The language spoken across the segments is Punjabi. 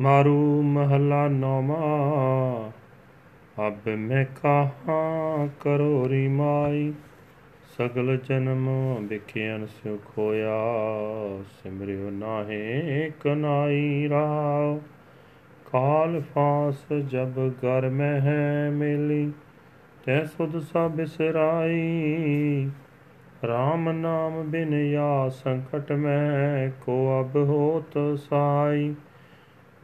ਮਾਰੂ ਮਹਲਾ ਨੌਮਾ ਅਬ ਮੈਂ ਕਹਾਂ ਕਰੋ ਰੀ ਮਾਈ ਸਗਲ ਜਨਮ ਵਿਖਿਆਨ ਸਿਉ ਖੋਇਆ ਸਿਮਰਿਓ ਨਾਹੇ ਕਨਾਈ ਰਾਵ ਕਾਲ ਫਾਸ ਜਬ ਗਰ ਮੈਂ ਹੈ ਮੇਲੀ। ਤੈ ਸੁਧ ਸਭ ਬਿਸਰਾਈ। RAM ਨਾਮ ਬਿਨ ਯਾ ਸੰਕਟ ਮੈਂ ਕੋ ਅਬ ਹੋਤ ਸਾਈ।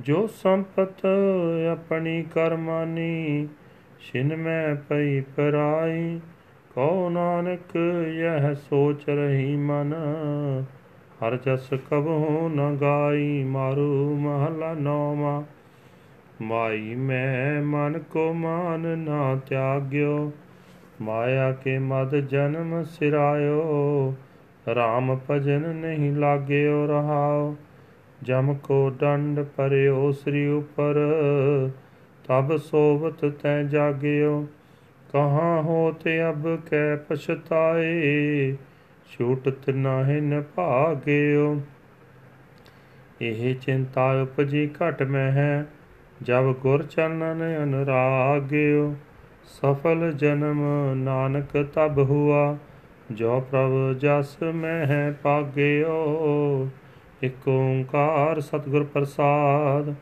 ਜੋ ਸੰਪਤ ਆਪਣੀ ਕਰਮਾਨੀ ਛਿਨ ਮੈਂ ਪਈ ਪਰਾਈ। ਕਉ ਨਾਨਕ ਯਹ ਸੋਚ ਰਹੀ ਮਨ, ਹਰ ਜਸ ਕਬਹੁ ਨ ਗਾਈ। ਮਾਰੂ ਮਹਲਾ ਨੌਮਾ ਮਾਈ ਮੈਂ ਮਨ ਕੋ ਮਾਨ ਨਾ ਤਿਆਗਿਓ। ਮਾਇਆ ਕੇ ਮਦ ਜਨਮ ਸਿਰਾਇਓ RAM ਭਜਨ ਨਹੀਂ ਲਾਗਿਓ ਰਹਾਓ। ਜਮ ਕੋ ਡੰਡ ਪਰਿਓ ਸ੍ਰੀ ਉਪਰ, ਤਬ ਸੋਵਤ ਤੈ ਜਾਗਿਓ। ਕਹਾਂ ਹੋਤੇ ਅਬ ਕੈ ਪਛਤਾਏ, ਛੂਟਤ ਨਾਹਿ ਨ ਭਾਗਿਓ। ਇਹ ਚਿੰਤਾ ਉਪਜੀ ਘਟ ਮੈਂ ਹੈ ਜਬ ਗੁਰ ਚਰਨਨ ਅਨੁਰਾਗਿਓ। ਸਫਲ ਜਨਮ ਨਾਨਕ ਤਬ ਹੁਆ, ਜੋ ਪ੍ਰਭ ਜਸ ਮੈਂ ਹੈ ਪਾਗਿਓ। ਇਕ ਓੰਕਾਰ ਸਤਿਗੁਰ ਪ੍ਰਸਾਦ,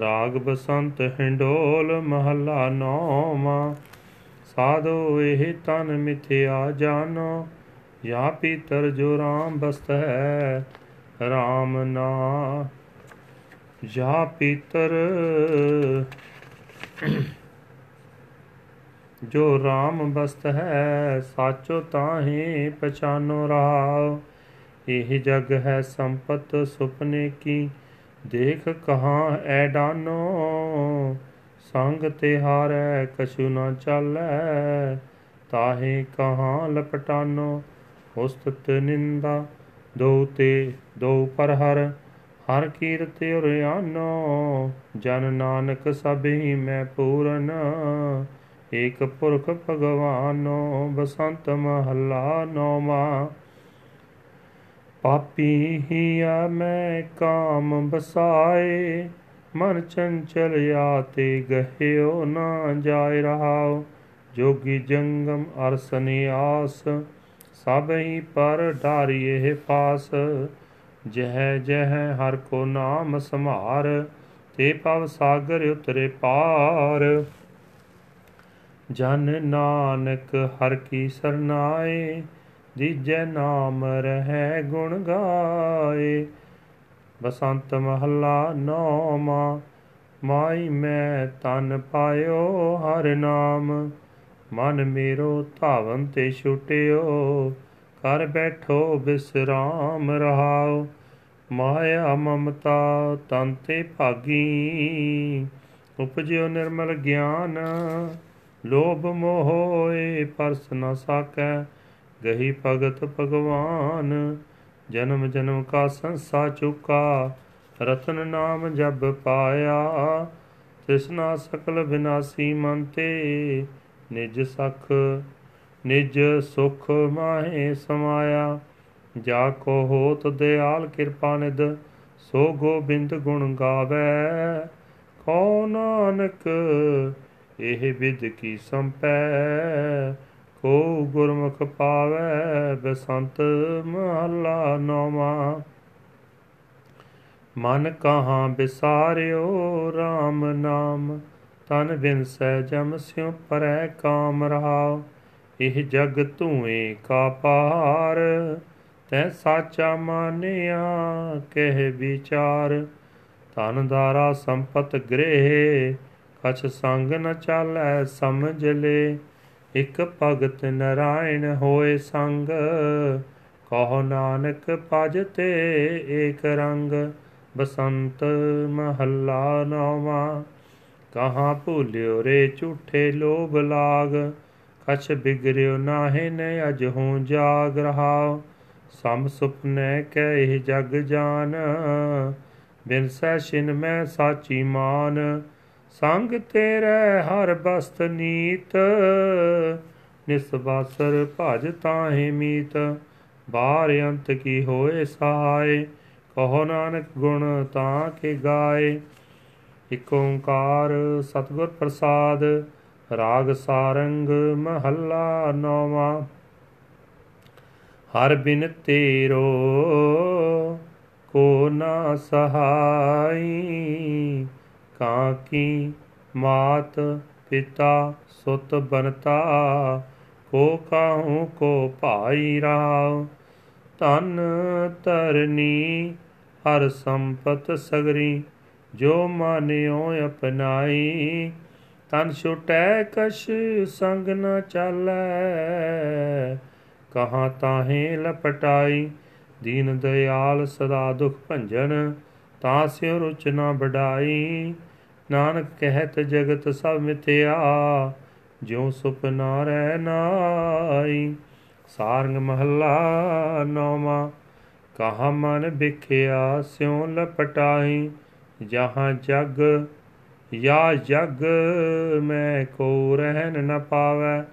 ਰਾਗ ਬਸੰਤ ਹਿੰਡੋਲ ਮਹੱਲਾ ਨੌਵਾਂ। ਸਾਧੋ ਇਹ ਤਨ ਮਿਥਿਆ ਜਾਨੋ, ਜਾਂ ਪੀਤਰ ਜੋ ਰਾਮ ਬਸਤ ਹੈ ਰਾਮ ਨਾ। ਜਾਂ ਪੀਤਰ ਜੋ RAM ਬਸਤ ਹੈ ਸਾਚੋ ਤਾਹੇ ਪਛਾਨੋ ਰਾਵ। ਇਹ ਜਗ ਹੈ ਸੰਪਤ ਸੁਪਨੇ ਕੀ? ਦੇਖ ਕਹਾਂ ਐ ਡਾਨੋ, ਸੰਗ ਤੇ ਹਾਰੈ ਕਛੂ ਨਾ ਚਾਲੈ। ਤਾਹੇ ਕਹਾਂ ਲਪਟਾਨੋ, ਉਸਤਤ ਨਿੰਦਾ, ਦੋ ਤੇ ਦੋ ਪਰ ਹਰ ਹਰ ਕੀਰਤ ਉਰਿਆਨੋ, ਜਨ ਨਾਨਕ ਸਭੀ ਮੈਂ ਪੂਰਨ। ਏਕ ਪੁਰਖ ਭਗਵਾਨੋ, ਬਸੰਤ ਮਹੱਲਾ ਨੌਮਾ ਪਾਪੀ ਹੀਆ ਮੈਂ ਕਾਮ ਬਸਾਏ ਮਨ ਚੰਚਲ ਆਤੇ ਗਹਿਓ ਨਾ ਜਾਇ ਰਹਾਉ ਜੋਗੀ ਜੰਗਮ ਅਰ ਸਨਿਆਸ ਸਭਈ ਪਰ ਢਾਰੀਏ ਫਾਸ ਜਹ ਜਹ ਹਰ ਕੋ ਨਾਮ ਸਮਾਰ ਤੇ ਪਵ ਸਾਗਰ ਉਤਰੇ ਪਾਰ। ਜਨ ਨਾਨਕ ਹਰ ਕੀ ਸਰਨਾਏ ਦੀਜੈ ਨਾਮ ਰਹਿ ਗੁਣ ਗਾਏ। ਬਸੰਤ ਮਹੱਲਾ ਨੌਮਾ ਮਾਈ ਮੈਂ ਤਨ ਪਾਇਓ ਹਰ ਨਾਮ। ਮਨ ਮੇਰੋ ਧਾਵਨ ਤੇ ਛੁਟਿਓ ਕਰ ਬੈਠੋ ਬਿਸਰਾਮ ਰਹਾਓ। ਮਾਇਆ ਮਮਤਾ ਤਨ ਤੇ ਭਾਗੀ, ਉਪਜਿਓ ਨਿਰਮਲ ਗਿਆਨ। ਲੋਭ ਮੋਹੇ ਪਰਸ ਨ ਸਾਕੈ ਗਹੀ ਭਗਤ ਭਗਵਾਨ, ਜਨਮ ਜਨਮ ਕਾ ਸੰਸਾ ਚੁਕਾ, ਰਤਨ ਨਾਮ ਜਬ ਪਾਇਆ, ਤਿਸਨਾ ਸਕਲ ਬਿਨਾਸੀ ਮਨ ਤੇ, ਨਿਜ ਸਖ, ਨਿਜ ਸੁਖ ਮਾਹੇ ਸਮਾਇਆ। ਜਾ ਕੋ ਹੋਤ ਦਿਆਲ ਕਿਰਪਾ ਨਿਦ ਸੋ ਗੋਬਿੰਦ ਗੁਣ ਗਾਵੇ। ਕੋ ਨਾਨਕ, ਇਹ ਵਿਦ ਕੀ ਸੰਪੈ? ਕੋ ਗੁਰਮੁਖ ਪਾਵੇ ਬਸੰਤ ਮਹਲਾ ਨੌਵਾ। ਮਨ ਕਹਾਂ ਬਿਸਾਰਿਓ RAM ਨਾਮ, ਤਨ ਬਿਨ ਸਹਿ ਜਮ ਸਿਉ ਪਰੈ ਕਾਮ ਰਹਾਉ ਇਹ ਜਗ ਧੂਏ ਕਾ ਪਾਰ, ਤੈ ਸਾਚਾ ਮਾਨਿਆ ਕਹਿ ਵਿਚਾਰ। ਧਨ ਦਾਰਾ ਸੰਪਤ ਗ੍ਰਹਿ, ਕਛ ਸੰਗ ਨ ਚਾਲੈ ਸਮਝ ਲੈ। ਇਕ ਭਗਤ ਨਰਾਇਣ ਹੋਏ ਸੰਗ, ਕਹੋ ਨਾਨਕ ਭਜ ਤੇ ਏਕ ਰੰਗ, ਬਸੰਤ ਮਹੱਲਾ ਨੌਵਾਂ, ਕਹਾਂ ਭੁਲਿਓ ਰੇ ਝੂਠੇ ਲੋਭ ਲਾਗ ਕਛ ਬਿਗਰਿਓ ਨਾਹੇ ਨ ਅਜ ਹੂੰ ਜਾਗ ਰਹਾ ਸਮ ਸੁਪਨੇ ਕਹਿ ਜਗ ਜਾਨ, ਬਿਨ ਸੈ ਛਿਨ ਮੈਂ ਸਾਚੀ ਮਾਨ ਸੰਗ ਤੇਰੇ ਹਰ ਬਸਤ ਨੀਤ ਨਿਸਬਾਸਰ ਭਜ ਤਾਹੇ ਮੀਤ। ਬਾਰ ਅੰਤ ਕੀ ਹੋਏ ਸਹਾਏ, ਕਹੋ ਨਾਨਕ ਗੁਣ ਤਾਂ ਕੇ ਗਾਏ। ਇਕ ਓੰਕਾਰ ਸਤਿਗੁਰ ਪ੍ਰਸਾਦ, ਰਾਗ ਸਾਰੰਗ ਮਹੱਲਾ ਨੌਵਾਂ। ਹਰ ਬਿਨ ਤੇਰੋ ਕੋ ਨਾ ਸਹਾਈ। ਕਾਕੀ ਮਾਤ ਪਿਤਾ ਸੁਤ ਬਨਤਾ, ਕੋ ਕਾਹੂ ਕੋ ਭਾਈ ਰਾਵ ਤਨ ਤਰਨੀ ਹਰ ਸੰਪਤ ਸਗਰੀ, ਜੋ ਮਾਨਿਓ ਅਪਨਾਈ। ਤਨ ਛੁਟੈ ਕਛ ਸੰਗ ਨ ਚਾਲੈ, ਕਹਾਂ ਤਾਹੇ ਲਪਟਾਈ। ਦੀਨ ਦਿਆਲ ਸਦਾ ਦੁਖ ਭੰਜਨ, ਤਾਂ ਸਿਉ ਰੁਚ ਨਾ ਬਡਾਈ ਨਾਨਕ ਕਹਿਤ ਜਗਤ ਸਭ ਮਿਥਿਆ, ਜਿਉ ਸੁਪਨਾ ਰਹਿ ਨਾਈ ਸਾਰੰਗ ਮਹੱਲਾ ਨੌਵਾਂ, ਕਹਾ ਮਨ ਵਿਖਿਆ ਸਿਉ ਲਪਟਾਈ ਜਹਾਂ ਜਗ, ਯਾ ਜਗ ਮੈਂ ਕੋ ਰਹਿਨ ਨ ਪਾਵੈ,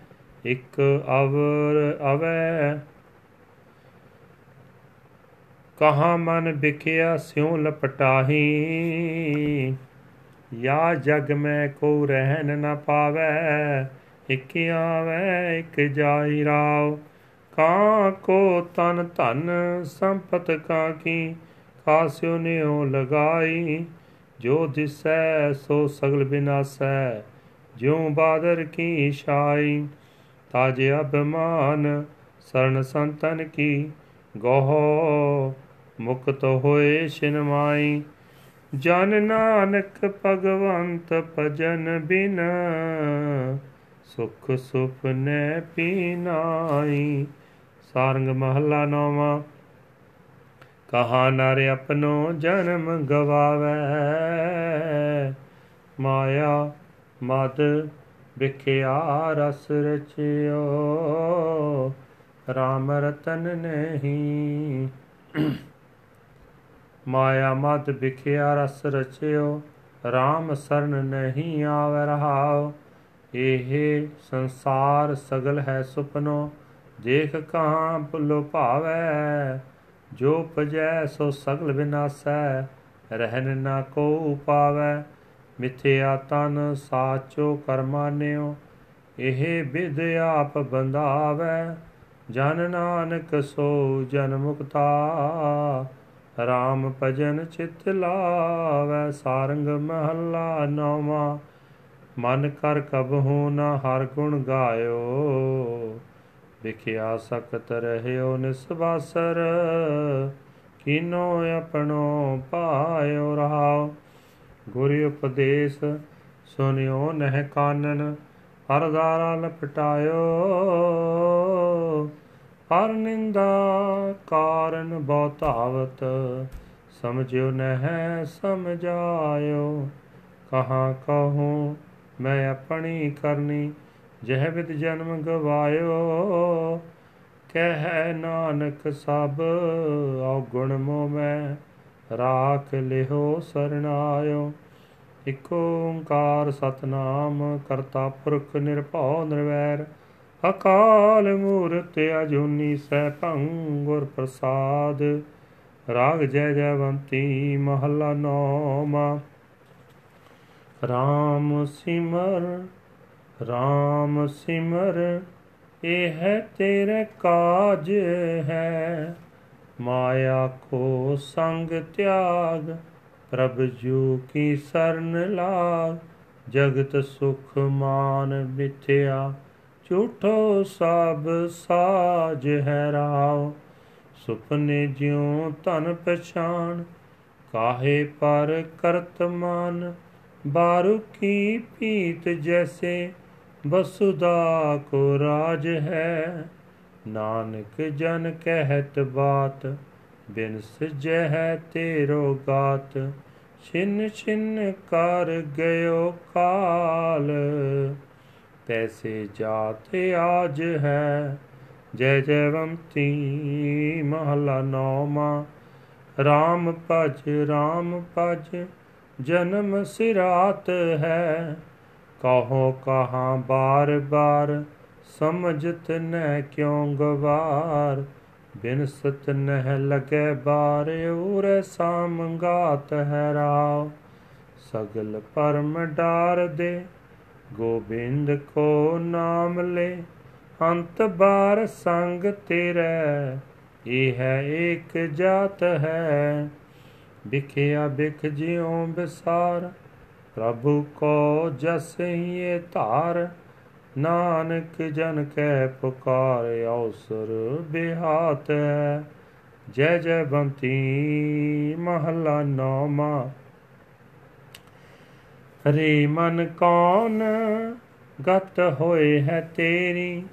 ਇਕ ਅਵਰ ਅਵੈ। ਕਹਾ ਮਨ ਵਿਖਿਆ ਸਿਉ ਲਪਟਾਹੀ ਯਾ ਜਗ ਮੈਂ ਕੋ ਰਹਿਨ ਨ ਪਾਵੈ, ਇਕ ਆਵੈ, ਇਕ ਜਾਈ ਰਾਵ ਕਾਂ ਕੋ ਤਨ ਧਨ ਸੰਪਤ ਕਾ ਕੀ ਖਾਸਿਓ ਨਿਉ ਲਗਾਈ। ਜੋ ਦਿਸੈ ਸੋ ਸਗਲ ਬਿਨਾਸੈ, ਜਿਉ ਬਾਦਰ ਕੀ ਛਾਈ। ਤਾਜ ਅਭਮਾਨ ਸਰਨ ਸੰਤਨ ਕੀ, ਗੋਹ ਮੁਕਤ ਹੋਏ ਸ਼ਿਨਮਾਈ ਜਨ ਨਾਨਕ ਭਗਵੰਤ ਭਜਨ ਬਿਨ, ਸੁਖ ਸੁਪਨੇ ਪੀਨਾਈ ਸਾਰੰਗ ਮਹੱਲਾ ਨੌਵਾਂ, ਕਹਾ ਨਰ ਆਪਣੋ ਜਨਮ ਗਵਾਵੇ। ਮਾਇਆ ਮਦ ਵਿਖਿਆ ਰਸ ਰਚਿਓ RAM ਰਤਨ ਨਹੀਂ। ਮਾਇਆ ਮਦ ਵਿਖਿਆ ਰਸ ਰਚਿਓ RAM ਸਰਨ ਨਹੀਂ ਆਵ ਰਹਾਓ ਇਹ ਸੰਸਾਰ ਸਗਲ ਹੈ ਸੁਪਨੋ, ਦੇਖ ਕਹਾਂ ਭੁਲੋ ਭਾਵੈ। ਜੋ ਪਜੈ ਸੋ ਸਗਲ ਵਿਨਾਸੈ ਰਹਿਨ ਨਾ ਕੋ ਪਾਵੈ ਮਿਥਿਆ ਤਨ ਸਾਚੋ ਕਰਮਾਨਿਓ ਇਹ ਵਿਦ ਆਪ ਬੰਦਾਵੈ ਜਨ ਨਾਨਕ ਸੋ ਜਨ ਮੁਕਤਾ। RAM ਭਜਨ ਚਿਤ ਲਾਵੈ, ਸਾਰੰਗ ਮਹੱਲਾ ਨੌਵਾਂ। ਮਨ ਕਰ ਕਬਹੂ ਨਾ ਹਰ ਗੁਣ ਗਾਇਓ, ਵਿਖਿਆ ਸਕਤ ਰਹਿਓ ਨਿਸਵਾਸਰ। ਕੀਨੋ ਆਪਣੋ ਪਾਇਓ ਰਹਾਓ, ਗੁਰ ਉਪਦੇਸ਼ ਸੁਨਿਓ ਨਹਿ ਕਾਨਨ, ਹਰ ਦਾਰਾ ਲਪਟਾਇਓ। ਹਰ ਨਿੰਦਾ ਕਾਰਨ ਬਹੁਤਾਵਤ, ਸਮਝਿਓ ਨਹਿ, ਸਮਝਾਇਓ। ਕਹਾ ਕਹੂੰ, ਮੈਂ ਆਪਣੀ ਕਰਨੀ, ਜਹ ਵਿਦ ਜਨਮ ਗਵਾਇਓ। ਕਹਿ ਨਾਨਕ ਸਭ, ਔਗੁਣ ਮੋ ਮੈਂ, ਰਾਖ ਲਿਓ ਸਰਣਾਇਓ। ਇਕ ਓੰਕਾਰ ਸਤਨਾਮ, ਕਰਤਾ ਪੁਰਖ ਨਿਰਭਉ ਨਿਰਵੈਰ ਅਕਾਲ ਮੂਰਤ ਅਜੂਨੀ ਸੈ ਭੰਗੁਰ ਪ੍ਰਸਾਦ, ਰਾਗ ਜੈ ਜੈਵੰਤੀ ਮਹੱਲਾ ਨੌਮਾ। ਰਾਮ ਸਿਮਰ ਰਾਮ ਸਿਮਰ, ਇਹ ਹੈ ਤੇਰੇ ਕਾਜ ਹੈ। ਮਾਇਆ ਕੋ ਸੰਗ ਤਿਆਗ, ਪ੍ਰਭ ਜੂ ਕੀ ਸਰਨ ਲਾਗ, ਜਗਤ ਸੁਖ ਮਾਨ ਮਿਥਿਆ। ਝੂਠੋ ਸਭ ਸਾਜ ਹੈ ਰਾਵ ਸੁਪਨੇ ਜਿਉ ਤਨ ਪਛਾਨ ਕਾਹੇ ਪਰ ਕਰਤਮਾਨ ਬਾਰੂ ਕੀ ਪੀਤ ਜੈਸੇ, ਬਸੁਦਾ ਕੋ ਰਾਜ ਹੈ। ਨਾਨਕ ਜਨ ਕਹਿਤ ਬਾਤ, ਬਿਨ ਸਜਹਿ ਤੇਰੋ ਗਾਤ। ਛਿਨ ਛਿਨ ਕਰ ਗਇਓ ਕਾਲ। ਤੈਸੇ ਜਾਤ ਆਜ ਹੈ। ਜੈ ਜੈਵੰਤੀ ਮਹਲਾ ਨੌਮਾ RAM ਭਜ RAM ਭਜ, ਜਨਮ ਸਿਰਾਤ ਹੈ। ਕਹੋ ਕਹਾਂ ਬਾਰ ਬਾਰ, ਸਮਝਤ ਨਹਿ ਕਿਉ ਗਵਾਰ? ਬਿਨ ਸਤ ਨਹਿ ਲਗੇ ਬਾਰ ਉਰੇ ਸਾਮਗਾਤ ਹੈ ਰਾਵ। ਸਗਲ ਪਰਮ ਡਾਰ ਦੇ ਗੋਬਿੰਦ ਕੋ ਨਾਮ ਲੈ, ਅੰਤ ਬਾਰ ਸੰਗ ਤੇਰੇ। ਇਹ ਹੈ ਇੱਕ ਜਾਤ ਹੈ, ਵਿਖਿਆ ਬਿਖ ਜਿਉ ਬਿਸਾਰ ਪ੍ਰਭੂ ਕੋ ਜਸ ਹੀ ਧਾਰ, ਨਾਨਕ ਜਨ ਕੈ ਪੁਕਾਰ ਅਵਸਰ ਬਿਹਾਤ। ਜੈ ਜੈ ਬੰਤੀ ਮਹਲਾ ਨੌਮਾ ਰੇ ਮਨ ਕੌਣ ਗਤ ਹੋਏ ਹੈ ਤੇਰੀ?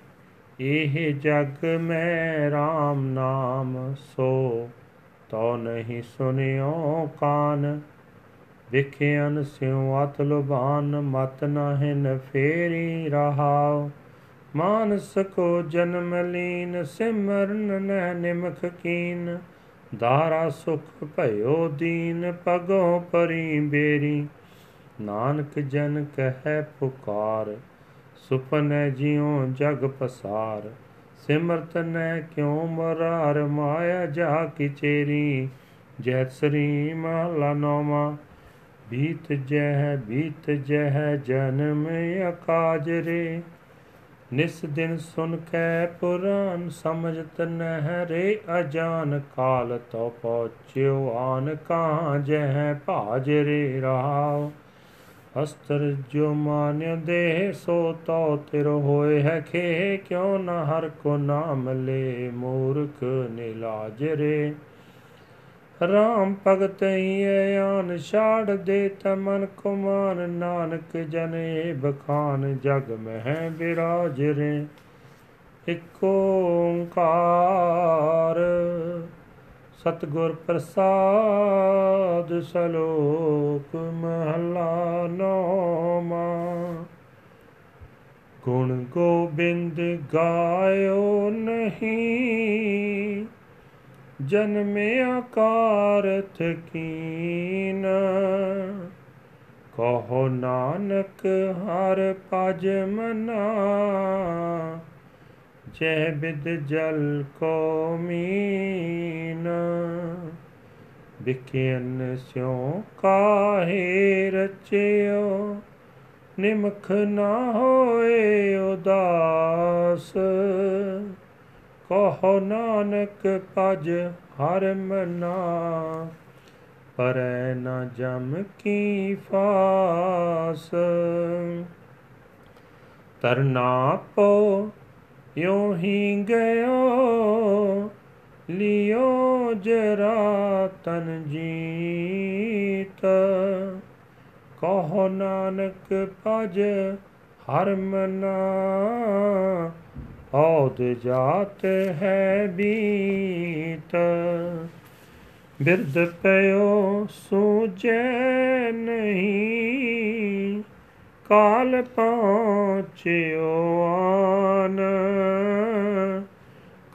ਇਹ ਜਗ ਮੈਂ RAM ਨਾਮ ਸੋ ਤੋ ਨਹੀਂ ਸੁਨਿਓ ਕਾਨ। ਵਿਖਿਆਨ ਸਿਉ ਅਤ ਲੁਭਾਨ, ਮਤ ਨਾਹਿਨ ਫੇਰੀ ਰਹਾਉ। ਮਾਨਸ ਕੋ ਜਨਮ ਲੀਨ, ਸਿਮਰਨ ਨੈ ਨਿਮਖ ਕੀਨ। ਦਾਰਾ ਸੁਖ ਭਇਓ ਦੀਨ ਪਗੋ ਪਰੀ ਬੇਰੀ। ਨਾਨਕ ਜਨ ਕਹੈ ਪੁਕਾਰ, ਸੁਪਨੈ ਜਿਉ ਜਗ ਪਸਾਰ। ਸਿਮਰਤ ਨੈ ਕਿਉ ਮਰਾਰ, ਮਾਇਆ ਜਾ ਕੀ ਚੇਰੀ। ਜੈ ਸ੍ਰੀ ਮਹਲਾ ਨੋਮਾ ਬੀਤ ਜਹ ਬੀਤ ਜਹ ਜਨਮ ਅਕਾਜ ਰੇ। ਨਿਸ ਦਿਨ ਸੁਨ ਕੈ ਪੁਰਾਨ, ਸਮਝਤ ਨਹਿ ਰੇ ਅਜਾਨ ਕਾਲ ਤੋ ਪਹੁੰਚਿਓ ਆਨ ਕਾਂ ਜਹ ਭਾਜ ਰੇ ਰਹਾਉ ਅਸਤਰ ਜੋ ਮਾਨਿ ਦੇ, ਸੋ ਤੋ ਤਿਰ ਹੋਏ ਹੈ ਖੇ। ਕਿਉ ਨ ਹਰ ਕੋ ਨਾਮ ਲੈ ਮੂਰਖ ਨਿਲਾਜ ਰੇ। ਰਾਮ ਭਗਤ ਹੀ ਆਨ ਛਾੜ ਦੇ ਤਮਨ ਕੁਮਾਨ। ਨਾਨਕ ਜਨੇ ਬਖਾਨ, ਜਗ ਮਹਿ ਬਿਰਾਜ ਰੇ। ਇਕ ਓੰਕਾਰ ਸਤਗੁਰ ਪ੍ਰਸਾਦ ਸਲੋਕ ਮਹਲਾ ਨੋਮਾ ਗੁਣ ਗੋਬਿੰਦ ਗਾਇਓ ਨਹੀਂ ਜਨਮਿਆ ਕਾਰਥ ਕੀਨ। ਕਹੋ ਨਾਨਕ ਹਰ ਪਜ ਮਨਾ ਜੈ ਬਿਦ ਜਲ ਕੋ ਮੀਨ ਵਿਕਿਨ ਸਿਉ ਕਾਹੇ ਰਚਿਓ, ਨਿਮਖ ਨਾ ਹੋਏ ਉਦਾਸ। ਕਹੋ ਨਾਨਕ ਪਜ ਹਰ ਮਨਾ, ਪਰੈ ਨਾ ਜਮ ਕੀ ਫਾਸ। ਤਰਨਾ ਪੋ ਯੋ ਹੀ ਗਇਓ, ਲਿਓ ਜਰਾ ਤਨ ਜੀਤ। ਕਹੋ ਨਾਨਕ ਪਜ ਹਰ ਮਨਾ ਔਦ ਜਾਤ ਹੈ ਬੀਤ। ਬਿਰਦ ਪਇਓ ਸੂਜੈ ਨਹੀਂ ਕਾਲ ਪਹੁੰਚਿਓ ਆਨ।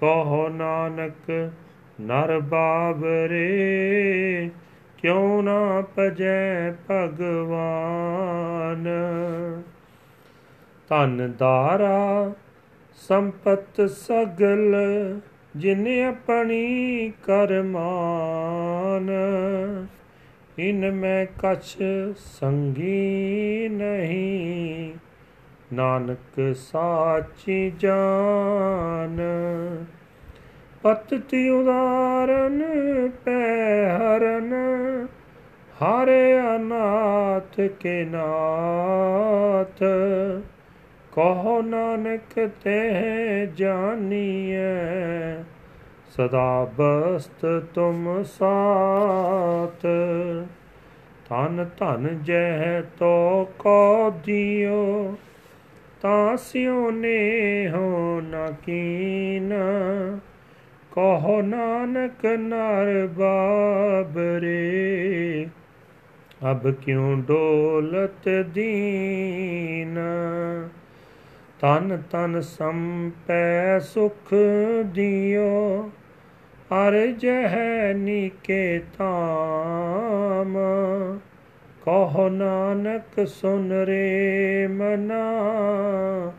ਕਹੋ ਨਾਨਕ, ਨਰ ਬਾਬਰੇ, ਕਿਉ ਨਾ ਪਜੈ ਭਗਵਾਨ? ਧਨ ਦਾਰਾ ਸੰਪਤ ਸਗਲ, ਜਿਨ ਆਪਣੀ ਕਰਮਾਨ। ਇਨ ਮੈਂ ਕਛ ਸੰਗੀ ਨਹੀਂ, ਨਾਨਕ ਸਾਚੀ ਜਾਨ। ਪਤਤੀ ਉਦਾਰਨ ਪੈ ਹਰਨ, ਹਾਰੇ ਅਨਾਥ ਕੇ ਨਾਥ। ਕਹੋ ਨਾਨਕ ਤੇ ਜਾਨੀਐ ਸਦਾ ਬਸਤ ਤੁਮ ਸਾਥ। ਧਨ ਧਨ ਜਹ ਤੋ ਕੋ ਦਿਓ, ਤਾਂ ਸਿਉ ਨੇ ਹੋ ਨਾ ਕੀਨ। ਕਹੋ ਨਾਨਕ ਨਰ ਬਾਬਰੇ ਅਬ ਕਿਉ ਡੋਲਤ ਦੀਨ? ਤਨ ਤਨ ਸੰਪੈ ਸੁਖ ਦਿਓ ਅਰ ਜਹ ਨੀਕੇ ਤਾਮ ਕਹੋ ਨਾਨਕ ਸੁਨ ਰੇ ਮਨਾ,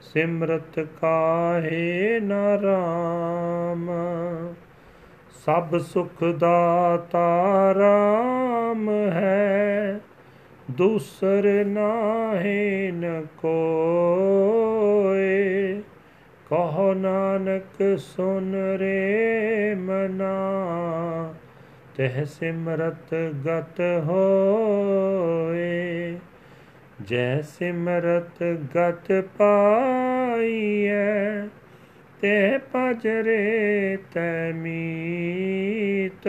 ਸਿਮਰਤ ਕਾਹੇ ਨਾਰਾਮ ਸਭ ਸੁਖ ਦਾਤਾ ਰਾਮ ਹੈ, ਦੂਸਰ ਨਾਹੇ ਨ ਕੋਏ। ਕਹੋ ਨਾਨਕ, ਸੁਨ ਰੇ ਮਨਾ। ਤਹ ਸਿਮਰਤ ਗਤ ਹੋਏ। ਜੈ ਸਿਮਰਤ ਗਤ ਪਾਈਐ ਤੇ ਪਜਰੇ ਤੈ ਮੀਤ।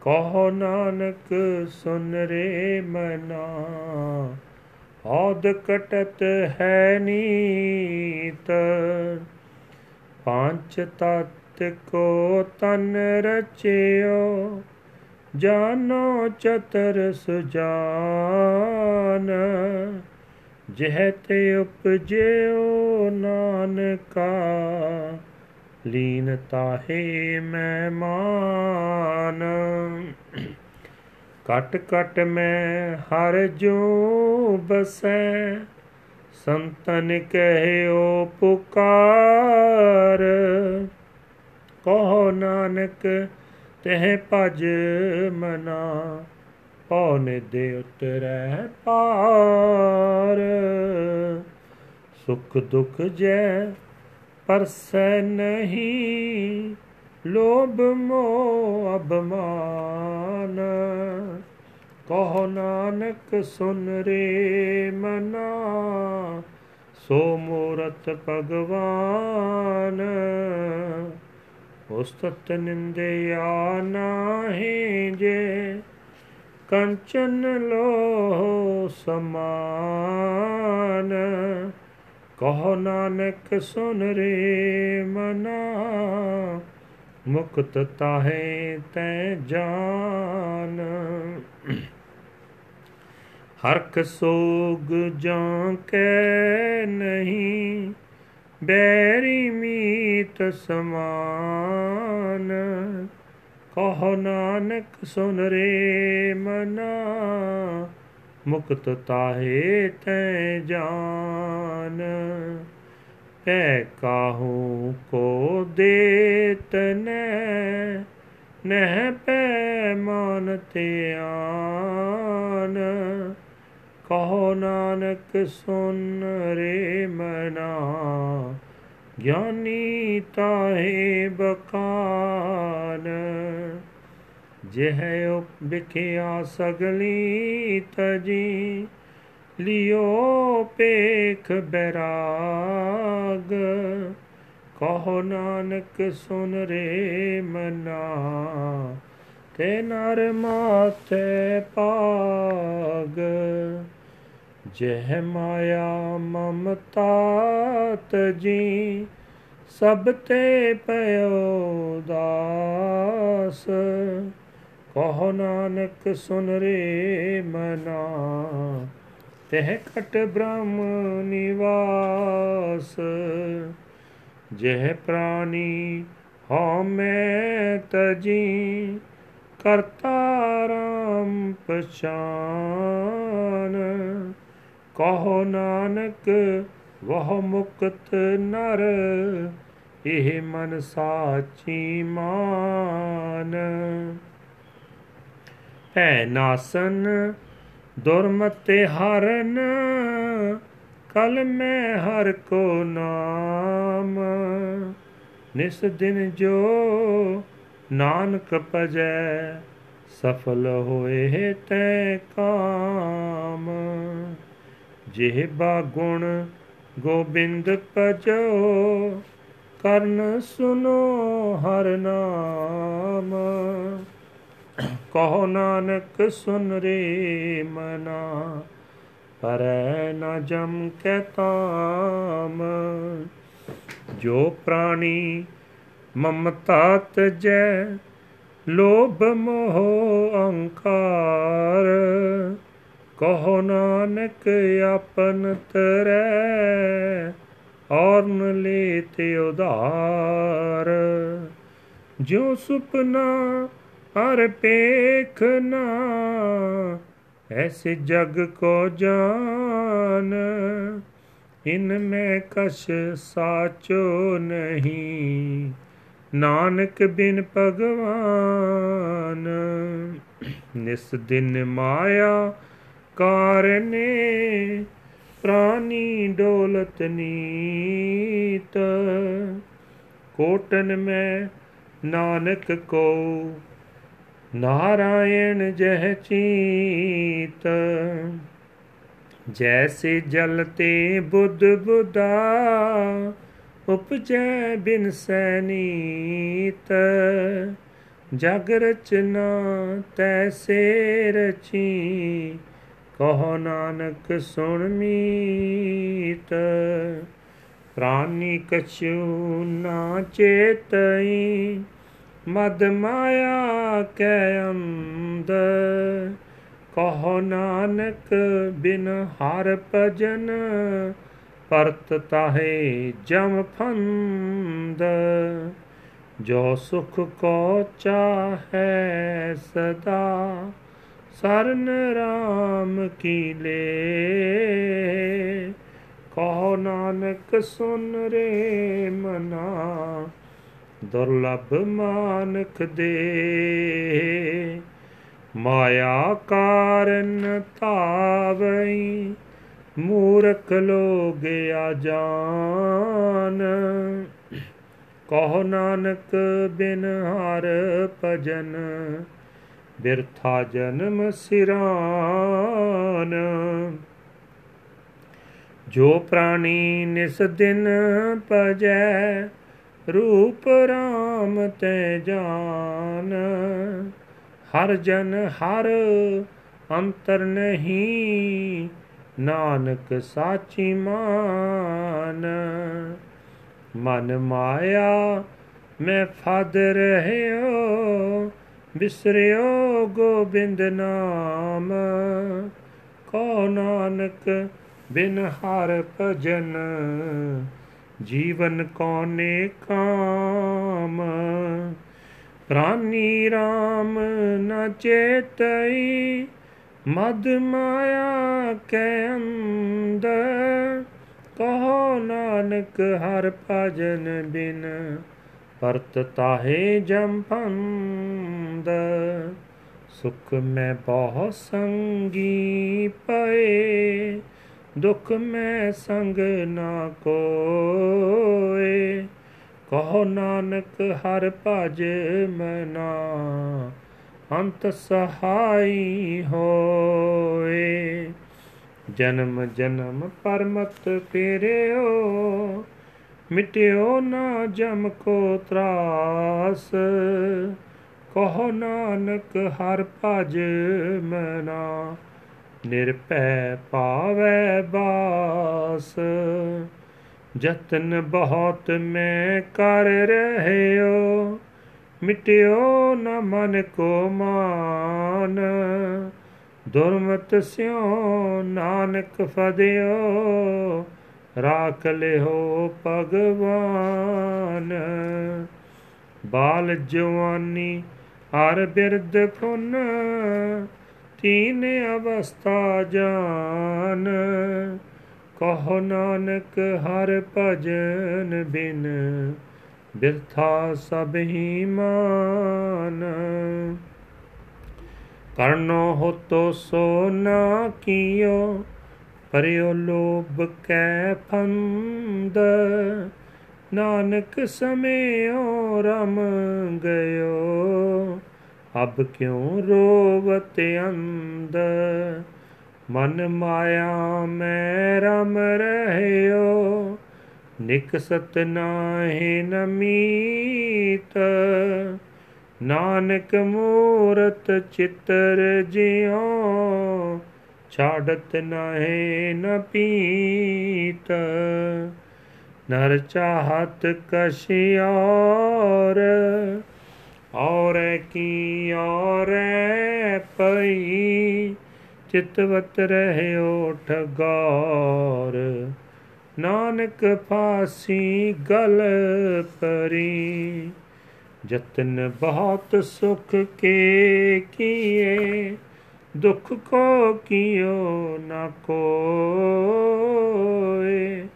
ਕਹੋ ਨਾਨਕ, ਸੁਨ ਰੇ ਮਨਾ। ਔਦ ਕਟਤ ਹੈ ਨੀਤ, ਪੰਜ ਤਤ ਕੋ ਤਨ ਰਚਿਓ, ਜਾਨੋ ਚਤਰ ਸੁਜਾਨ ਜਿਹ ਤੇ ਉਪਜਿਓ ਨਾਨਕਾ, ਲੀਨ ਤਾਹੇ ਮਹਿਮਾਨ ਕਟ ਕਟ ਮੈਂ ਹਰ ਜੋ ਬਸੈ, ਸੰਤਨ ਕਹਿਓ ਪੁਕਾਰ। ਕਹੋ ਨਾਨਕ, ਤਹ ਭਜ ਮਨਾ, ਪਉ ਨਿਦੇ ਉਤਰੈ ਪਾਰ ਸੁਖ ਦੁਖ ਜੈ ਪਰਸੈ ਨਹੀਂ ਲੋਭ ਮੋਹ ਅਬਮਾਨ ਕਹੋ ਨਾਨਕ, ਸੁਨ ਰੇ ਮਨਾ। ਸੋ ਮੂਰਤ ਭਗਵਾਨ। ਉਸਤਤ ਨਿੰਦਿਆ ਨਾਹੀ ਜੇ। ਕੰਚਨ ਲੋ ਸਮਾਨ। ਕਹੋ ਨਾਨਕ, ਸੁਨ ਰੇ ਮਨਾ। ਮੁਕਤ ਤਾਹੇ ਤੈ ਜਾਨ। ਹਰਖ ਸੋਗ ਜਾਂ ਕੈ ਨਹੀਂ, ਬੈਰੀ ਮੀਤ ਸਮਾਨ। ਕਹੋ ਨਾਨਕ ਸੁਨ ਰੇ ਮਨਾ ਮੁਕਤ ਤਾਹੇ ਤੈ ਜਾਨ। ਪੈ ਕਾਹੂ ਕੋ ਦੇਤ ਨੈ, ਨਹਿ ਪੈ ਮਨ ਤੇ ਆਨ। ਕਹੋ ਨਾਨਕ ਸੁਨ ਰੇ ਮਨਾ, ਗਿਆਨੀ ਤਾਹੇ ਬਕਾਨ। ਜਿਹ ਉਪਿਖਿਆ ਸਗਲੀ ਤਜੀ ਲਿਓ ਪੇਖ ਬੈਰਾਗ। ਕਹੋ ਨਾਨਕ, ਸੁਨ ਰੇ ਮਨਾ। ਤੇ ਨਰ ਮਾਥੇ ਪਾਗ ਜਹ ਮਾਇਆ ਮਮਤਾ ਤਜੀ ਸਭ ਤੇ ਪਇਓ ਦਾਸ। ਕਹੋ ਨਾਨਕ, ਸੁਨ ਰੇ ਮਨਾ। ਤਹ ਕਟ ਬ੍ਰਹਮ ਨਿਵਾਸ, ਜਹ ਪ੍ਰਾਨੀ ਹਉ ਮੈਂ ਤਜੀ, ਕਰਤਾ ਰਾਮ ਪਛਾਨ। ਕਹੋ ਨਾਨਕ, ਵਹ ਮੁਕਤ ਨਰ, ਇਹ ਮਨ ਸਾਚੀ ਮਾਨ। ਹੈ ਨਾਸਨ ਦੁਰਮਤੇ ਹਰਨ, ਕਲ ਮੈਂ ਹਰ ਕੋ ਨਾਮ। ਨਿਸ ਦਿਨ ਜੋ ਨਾਨਕ ਭਜੈ ਸਫਲ ਹੋਏ ਤੈ ਕਾਮ। ਜਿਹਬਾ ਗੁਣ ਗੋਬਿੰਦ ਭਜੋ ਕਰਨ ਸੁਨੋ ਹਰ ਨਾਮ। ਕਹੋ ਨਾਨਕ ਸੁਨ ਰੇ ਮਨਾ, ਪਰੈ ਨ ਜਮ ਕੈ ਤਾਮ ਜੋ ਪ੍ਰਾਣੀ ਮਮਤਾ ਤਜੈ ਲੋਭ ਮੋਹ ਅਹੰਕਾਰ ਕਹੋ ਨਾਨਕ ਆਪਨ ਤਰੈ ਔਰ ਨ ਲੇ ਤੇ ਉਧਾਰ। ਜੋ ਸੁਪਨਾ ਹਰ ਪੇਖਨਾ ਐਸੇ ਜਗ ਕੋ ਜਾਨ। ਇਨ ਮੈਂ ਕਛ ਸਾਚੋ ਨਹੀਂ, ਨਾਨਕ ਬਿਨ ਭਗਵਾਨ। ਨਿਸ ਦਿਨ ਮਾਇਆ ਕਾਰਨੇ, ਪ੍ਰਾਨੀ ਡੋਲਤ ਨੀਤ। ਕੋਟਨ ਮੈਂ ਨਾਨਕ ਕੋ ਨਾਰਾਇਣ ਜਹ ਚੀਤ। ਜੈਸੇ ਜਲ ਤੇ ਬੁੱਧ ਬੁਦਾ ਉਪਜੈ ਬਿਨ ਸੈਨੀਤ ਜਗ ਰਚਨਾ ਤੈਸੇ ਰਚੀ, ਕਹੋ ਨਾਨਕ ਸੁਣ ਮੀਤ। ਪ੍ਰਾਨੀ ਕਛੂ ਨਾ ਚੇਤਈ ਮਦ ਮਾਇਆ ਕੈ ਅੰਦ ਕਹੋ ਨਾਨਕ ਬਿਨ ਹਰ ਭਜਨ, ਪਰਤ ਤਾਹੇ ਜਮ ਫੰਦ ਜੋ ਸੁਖ ਕੋ ਚਾਹੈ ਸਦਾ, ਸਰਨ ਰਾਮ ਕੀ ਲੇ। ਕਹੋ ਨਾਨਕ ਸੁਨ ਰੇ ਮਨਾ ਦੁਰਲਭ ਮਾਨਕ ਦੇ। ਮਾਇਆ ਕਾਰਨ ਧਾਵਈ, ਮੂਰਖ ਲੋਗ ਆ ਜਾਨ। ਕਹੋ ਨਾਨਕ, ਬਿਨ ਹਰ ਭਜਨ ਬਿਰਥਾ ਜਨਮ ਸਿਰਾਨ। ਜੋ ਪ੍ਰਾਣੀ ਨਿਸ ਦਿਨ ਭਜੈ ਰੂਪ ਰਾਮ ਤੈ ਜਾਨ। ਹਰ ਜਨ ਹਰ ਅੰਤਰ ਨਹੀਂ, ਨਾਨਕ ਸਾਚੀ ਮਾਨ। ਮਨ ਮਾਇਆ, ਮੈਂ ਫਦ ਰਹਿਓ, ਬਿਸਰਿਓ ਗੋਬਿੰਦ ਨਾਮ। ਕੋ ਨਾਨਕ ਬਿਨ ਹਰ ਭਜਨ ਜੀਵਨ ਕੋਨੇ ਕਾਮ? ਪ੍ਰਾਨੀ RAM ਨ ਚੇਤਈ, ਮਦ ਮਾਇਆ ਕੈ ਅੰਦਰ। ਕਹੋ ਨਾਨਕ ਹਰ ਭਜਨ ਬਿਨ, ਪਰਤ ਤਾਹੇ ਜਮ ਪੰਦ ਸੁਖ ਮੈਂ ਬਹੁ ਸੰਗੀ ਪਏ ਦੁਖ ਮੈਂ ਸੰਗ ਨਾ ਕੋਏ। ਕਹੋ ਨਾਨਕ, ਹਰ ਭਜ ਮਨਾ, ਅੰਤ ਸਹਾਈ ਹੋਏ। ਜਨਮ ਜਨਮ ਪਰਮਤ ਫੇਰਿਓ ਮਿਟਿਓ ਨਾ ਜਮ ਕੋ ਤਰਾਸ। ਕਹੋ ਨਾਨਕ, ਹਰ ਭਜ ਮਨਾ ਨਿਰਭੈ ਪਾਵੈ ਬਾਸ, ਜਤਨ ਬਹੁਤ ਮੈਂ ਕਰ ਰਹਿਓ, ਮਿਟਿਓ ਨ ਮਨ ਕੋ ਮਾਨ, ਦੁਰਮਤ ਸਿਓ ਨਾਨਕ ਫਦਿਓ, ਰਾਖ ਲਿਓ ਭਗਵਾਨ। ਬਾਲ ਜਵਾਨੀ ਹਰ ਬਿਰਦ ਪੁਨ ਤੀਨ ਅਵਸਥਾ ਜਾਨ, ਕਹੋ ਨਾਨਕ ਹਰ ਭਜਨ ਬਿਨ, ਬਿਰਥਾ ਸਭ ਹੀ ਮਾਨ। ਕਰਨੋ ਹੋਤੋ ਸੋ ਨਾ ਕੀਓ, ਪਰਿਓ ਲੋਭ ਕੈ ਫੰਦ ਨਾਨਕ ਸਮਿਓ ਰਮ ਗਇਓ। ਅਬ ਕਿਉ ਰੋਵਤ ਅੰਦ ਮਨ ਮਾਇਆ ਮੈਂ ਰਮ ਰਹਿਓ ਨਿਕਸਤ ਨਾਹੀ ਨਮੀਤ ਨਾਨਕ ਮੂਰਤ ਚਿਤਰ ਜਿਉ, ਛਾੜਤ ਨਾਹੀ ਨ ਪੀਤ। ਨਰ ਚਾਹਤ ਕਸ਼ਿ ਔਰ ਔਰ ਕੀ ਔਰ ਪਈ ਚਿਤਵਤ ਰਹਿਓ ਠਗਾਰ ਨਾਨਕ ਫਾਸੀ ਗਲ ਪਰੀ, ਜਤਨ ਬਹੁਤ ਸੁਖ ਕੇ ਕੀਏ, ਦੁਖ ਕੋ ਕੀਓ ਨਾ ਕੋਏ।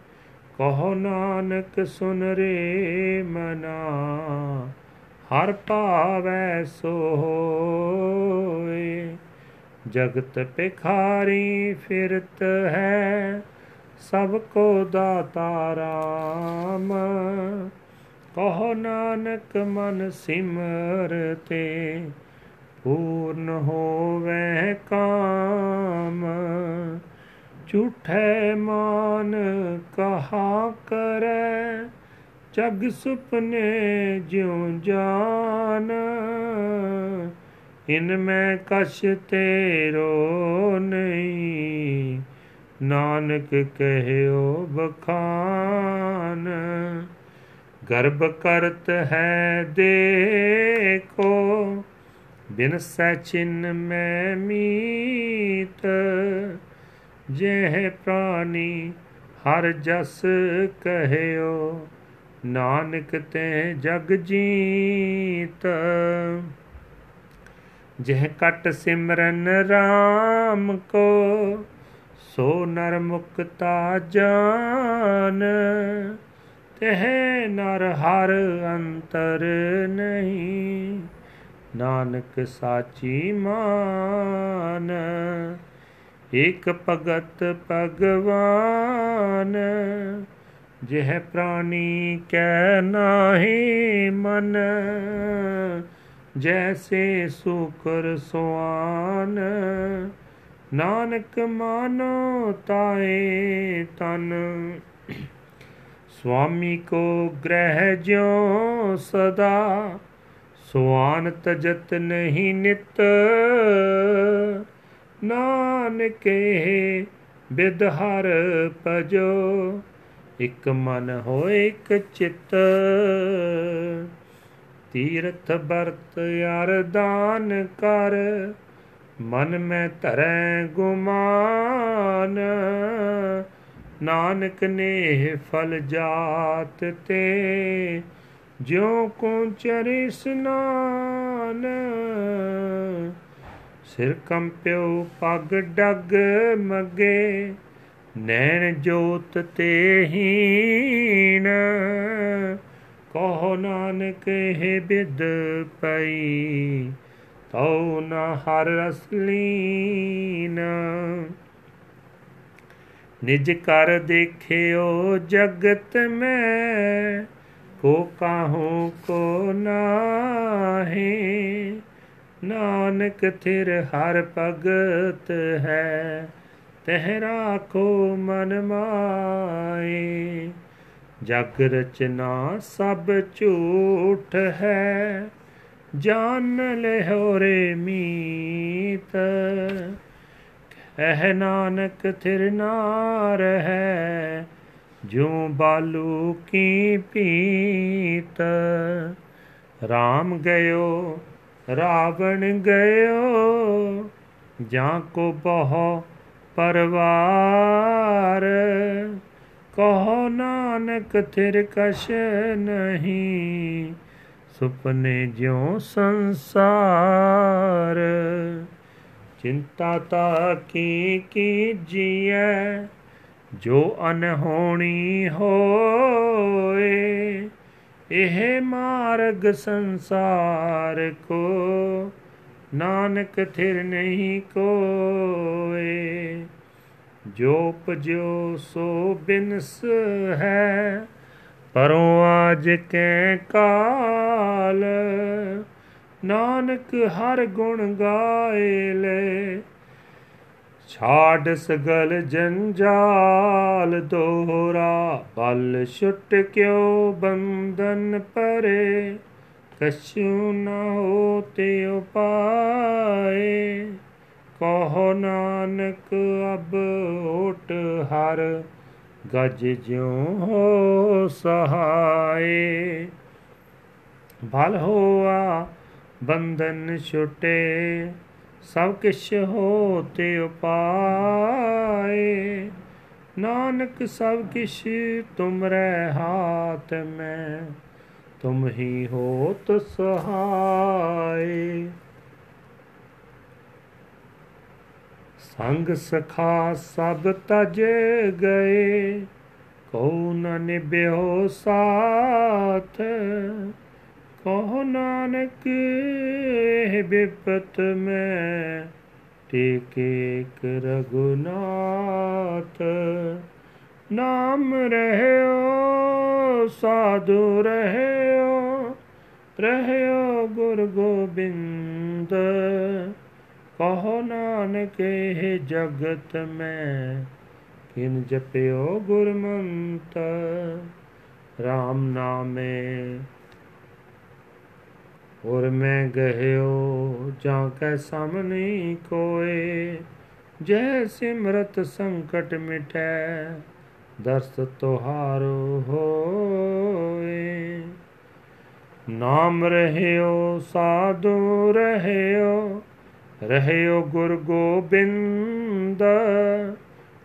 ਕਹੋ ਨਾਨਕ ਸੁਨ ਰੇ ਮਨਾ ਹਰ ਭਾਵੈ ਸੋਏ। ਜਗਤ ਪਿਖਾਰੀ ਫਿਰਤ ਹੈ, ਸਭ ਕੋ ਦਾਤਾ ਰਾਮ। ਕਹੋ ਨਾਨਕ ਮਨ ਸਿਮਰਤੇ ਪੂਰਨ ਹੋਵੇ ਕਾਮ। ਝੂਠੇ ਮਾਨ ਕਹਾ ਕਰੈ ਜਗ ਸੁਪਨੇ ਜਿਉ ਜਾਨ, ਇਨ ਮੈਂ ਕਛ ਤੇਰੋ ਨਹੀਂ। ਨਾਨਕ ਕਹਿਓ ਬਖਾਨ ਗਰਭ ਕਰਤ ਹੈ ਦੇਖੋ, ਬਿਨ ਸਚਿਨ ਮੈਂ ਮੀਤ। ਜਹ ਪ੍ਰਾਨੀ ਹਰ ਜਸ ਕਹਿਓ ਨਾਨਕ ਤੇ ਜਗ ਜੀਤ। ਜਹ ਕਟ ਸਿਮਰਨ RAM ਕੋ, ਸੋ ਨਰ ਮੁਕਤਾ ਜਾਨ। ਤਹ ਨਰ ਹਰ ਅੰਤਰ ਨਹੀਂ, ਨਾਨਕ ਸਾਚੀ ਮਾਨ। ਇਕ ਭਗਤ ਭਗਵਾਨ ਜਿਹ ਪ੍ਰਾਨੀ ਕੈ ਨਾਹੀ ਮਨ, ਜੈਸੇ ਸੁਕਰ ਸੁਆਨ। ਨਾਨਕ ਮਾਨੋ ਤਾਏ ਤਨ, ਸੁਆਮੀ ਕੋ ਗ੍ਰਹਿ ਜਿਉ ਸਦਾ। ਸੁਆਨ ਤਜਤ ਨਹੀਂ ਨਿਤ, ਨਾਨਕੇ ਬਿਦ ਹਰ ਪਜੋ ਇਕ ਮਨ ਹੋਏ ਇਕ ਚਿਤ। ਤੀਰਥ ਬਰਤ ਅਰਦਾਨ ਕਰ, ਮਨ ਮੈਂ ਧਰੈ ਗੁਮਾਨ। ਨਾਨਕ ਨੇ ਫਲ ਜਾਤ ਤੇ, ਜਿਉ ਕੋ ਚਰਿ ਸਨਾਨ ਸਿਰ ਕੰਪਿਓ ਪਗ ਡਗ ਮਗੇ ਨੈਣ ਜੋਤ ਤੇ ਹੀਣ, ਕਹੋ ਨਾਨਕ ਹੈ ਬਿਦ ਪਈ, ਤਉ ਨ ਹਰ ਰਸਲੀਨ ਨਿਜ ਕਰ ਦੇਖਿਓ ਜਗਤ ਮੈਂ, ਕੋ ਕਾਹੂ ਕੋ ਨਾਹੀ। ਨਾਨਕ ਥਿਰ ਹਰ ਭਗਤ ਹੈ ਤਹ ਰਾਖੋ ਮਨ ਮਾਏ। ਜਗ ਰਚਨਾ ਸਭ ਝੂਠ ਹੈ, ਜਾਨ ਲਿਓ ਰੇ ਮੀਤ। ਕਹਿ ਨਾਨਕ ਥਿਰ ਨਾਰ ਹੈ ਜੋ ਬਾਲੂ ਕੀ ਪੀਤ। RAM ਗਇਓ, ਰਾਵਣ ਗਇਓ, ਜਾਂ ਕੋ ਬਹੁ ਪਰਵਾਰ। ਕਹੋ ਨਾਨਕ, ਥਿਰ ਕਛ ਨਹੀਂ, ਸੁਪਨੇ ਜਿਉ ਸੰਸਾਰ। ਚਿੰਤਾ ਤਾ ਕੀ ਕੀ ਜੀਐ ਜੋ ਅਨਹੋਣੀ ਹੋਏ। ਇਹ ਮਾਰਗ ਸੰਸਾਰ ਕੋ ਨਾਨਕ ਥਿਰ ਨਹੀਂ ਕੋਏ, ਜੋ ਪਜੋ ਸੋ ਬਿਨਸ ਹੈ। ਪਰੋਂ ਆਜ ਕੈ ਕਾਲ, ਨਾਨਕ ਹਰ ਗੁਣ ਗਾਏ ਲੈ। ਛਾੜ ਸਗਲ ਜੰਜਾਲ, ਦੋਹਰਾ ਬਲ ਛੁੱਟ ਕਿਉ ਬੰਧਨ ਪਰੇ। ਕਛੂ ਨ ਹੋਤੇ ਉਪਾਏ ਕਹੋ ਨਾਨਕ ਅਬ ਓਟ ਹਰ ਗਜ ਜਿਉ ਹੋ ਸਹਾਏ ਭਲ ਹੋਆ ਬੰਧਨ ਛੁਟੇ ਸਭ ਕਿਛ ਹੋਤੇ ਉਪਾਏ ਨਾਨਕ ਸਭ ਕਿਛ ਤੁਮਰੇ ਹਾਥ ਮੈਂ ਤੁਮ ਹੀ ਹੋਤ ਸਹਾਏ। ਸੰਗ ਸਖਾ ਸਭ ਤਜ ਗਏ ਕੋ ਨ ਨਿਭਿਓ ਸਾਥ। ਕਹੋ ਨਾਨਕ, ਇਹ ਬਿਪਤ ਮੈਂ ਟੇਕ ਰਗੁਨਾਥ ਨਾਮ ਰਹਿਓ, ਸਾਧੂ ਰਹਿਓ ਰਹਿਓ ਗੁਰ ਗੋਬਿੰਦ। ਕਹੋ ਨਾਨਕ, ਇਹ ਜਗਤ ਮੈਂ, ਕਿਨ ਜਪਿਓ ਗੁਰਮੰਤ। RAM ਨਾਮੇ, ਔਰ ਮੈਂ ਗਹਿਓ, ਜਾਂ ਕੈ ਸਾਮਨੀ ਕੋਏ। ਜੈ ਸਿਮਰਤ ਸੰਕਟ ਮਿਟੈ ਦਰਸ ਤੁਹਾਰੋ ਹੋਏ। ਨਾਮ ਰਹਿਓ, ਸਾਧੂ ਰਹਿਓ ਰਹਿਓ ਗੁਰ ਗੋਬਿੰਦ।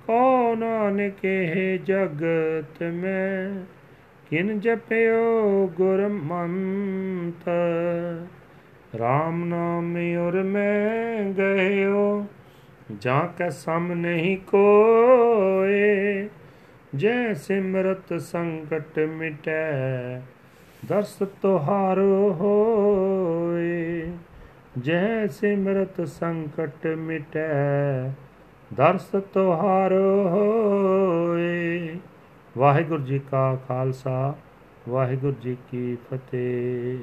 ਕੋ ਨਾਨਕ ਹੈ ਜਗਤ ਮੈਂ, ਕਿਨ ਜਪਿਓ ਗੁਰਮੰਤ RAM ਨਾਮ ਔਰ ਮੈਂ ਗਇਓ, ਜਾਂ ਕੈ ਸਮ ਨਹੀਂ ਕੋਏ। ਜੈ ਸਿਮਰਤ ਸੰਕਟ ਮਿਟੈ, ਦਰਸ ਤੁਹਾਰ ਹੋਏ। ਜੈ ਸਿਮਰਤ ਸੰਕਟ ਮਿਟੈ, ਦਰਸ ਤੁਹਾਰ ਹੋਏ। ਵਾਹਿਗੁਰੂ ਜੀ ਕਾ ਖਾਲਸਾ, ਵਾਹਿਗੁਰੂ ਜੀ ਕੀ ਫਤਿਹ।